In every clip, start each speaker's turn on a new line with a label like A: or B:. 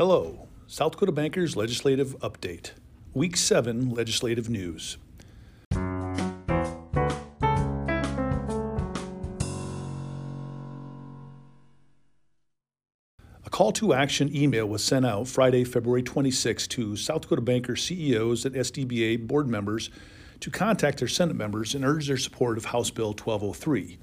A: Hello, South Dakota Bankers Legislative Update, Week 7 Legislative News. A call to action email was sent out Friday, February 26 to South Dakota Banker CEOs and SDBA board members to contact their Senate members and urge their support of House Bill 1203,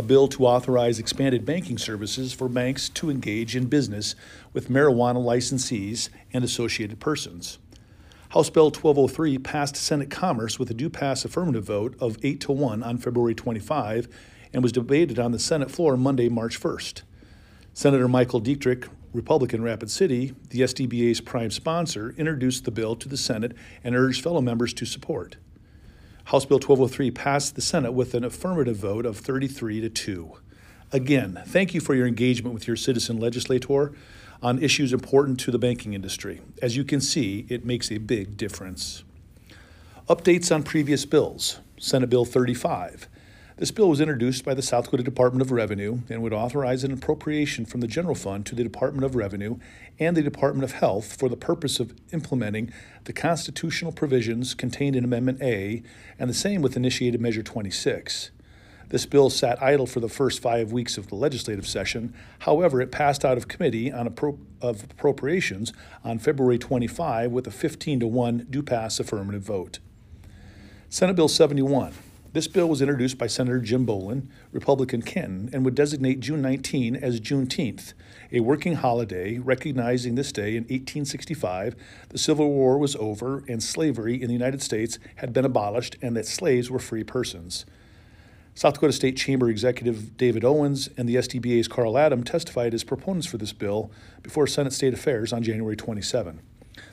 A: a bill to authorize expanded banking services for banks to engage in business with marijuana licensees and associated persons. House Bill 1203 passed Senate Commerce with a do pass affirmative vote of 8 to 1 on February 25 and was debated on the Senate floor Monday, March 1st. Senator Michael Diedrich, Republican Rapid City, the SDBA's prime sponsor, introduced the bill to the Senate and urged fellow members to support. House Bill 1203 passed the Senate with an affirmative vote of 33 to 2. Again, thank you for your engagement with your citizen legislator on issues important to the banking industry. As you can see, it makes a big difference. Updates on previous bills Senate Bill 35. This bill was introduced by the South Dakota Department of Revenue and would authorize an appropriation from the general fund to the Department of Revenue and the Department of Health for the purpose of implementing the constitutional provisions contained in Amendment A and the same with Initiated Measure 26. This bill sat idle for the first five weeks of the legislative session. However, it passed out of committee on appro- of appropriations on February 25 with a 15 to 1 do pass affirmative vote. Senate Bill 71. This bill was introduced by Senator Jim Bolin, Republican Canton, and would designate June 19 as Juneteenth, a working holiday recognizing this day in 1865 the Civil War was over and slavery in the United States had been abolished and that slaves were free persons. South Dakota State Chamber Executive David Owens and the SDBA's Karl Adam testified as proponents for this bill before Senate State Affairs on January 27.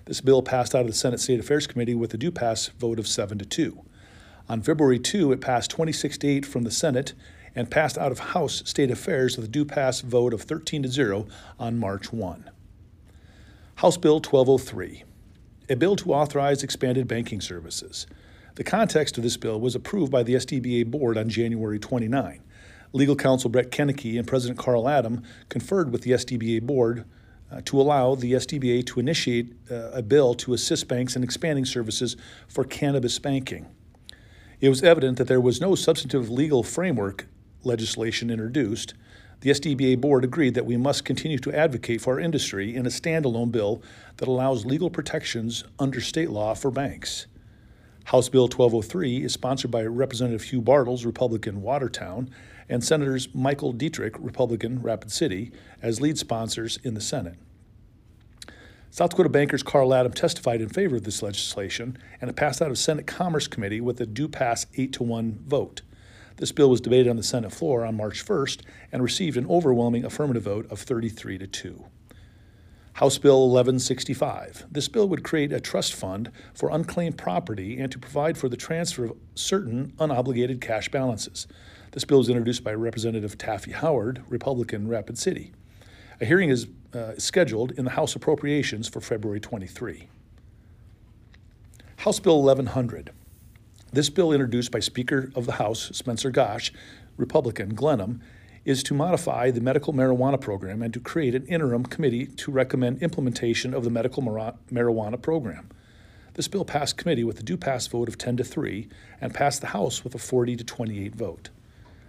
A: This bill passed out of the Senate State Affairs Committee with a do pass vote of 7 to 2. On February 2, it passed 26 to 8 from the Senate and passed out of House State Affairs with a do pass vote of 13 to 0 on March 1. House Bill 1203, a bill to authorize expanded banking services. The context of this bill was approved by the SDBA board on January 29. Legal counsel Brett Kennecke and President Karl Adam conferred with the SDBA board uh, to allow the SDBA to initiate uh, a bill to assist banks in expanding services for cannabis banking. It was evident that there was no substantive legal framework legislation introduced. The SDBA board agreed that we must continue to advocate for our industry in a standalone bill that allows legal protections under state law for banks. House Bill 1203 is sponsored by Representative Hugh Bartels, Republican Watertown, and Senators Michael Diedrich, Republican Rapid City, as lead sponsors in the Senate. South Dakota bankers Karl Adam testified in favor of this legislation, and it passed out of Senate Commerce Committee with a do pass 8 to 1 vote. This bill was debated on the Senate floor on March 1st and received an overwhelming affirmative vote of 33 to 2. House Bill 1165. This bill would create a trust fund for unclaimed property and to provide for the transfer of certain unobligated cash balances. This bill was introduced by Representative Taffy Howard, Republican Rapid City. A hearing is uh, scheduled in the House Appropriations for February 23. House Bill 1100. This bill, introduced by Speaker of the House Spencer Gosch, Republican Glenham, is to modify the medical marijuana program and to create an interim committee to recommend implementation of the medical marijuana program. This bill passed committee with a do pass vote of 10 to 3 and passed the House with a 40 to 28 vote.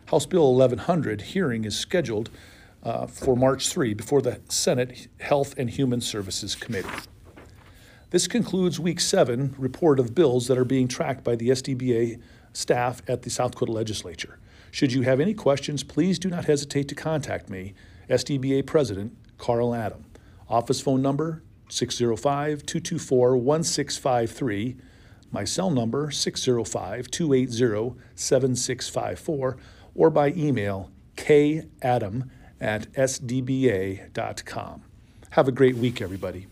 A: House Bill 1100 hearing is scheduled uh, for March 3 before the Senate Health and Human Services Committee. This concludes Week 7 report of bills that are being tracked by the SDBA staff at the South Dakota Legislature. Should you have any questions, please do not hesitate to contact me, SDBA President Karl Adam. Office phone number 605 224 1653. My cell number 605 280 7654 or by email kadam at sdba.com. Have a great week, everybody.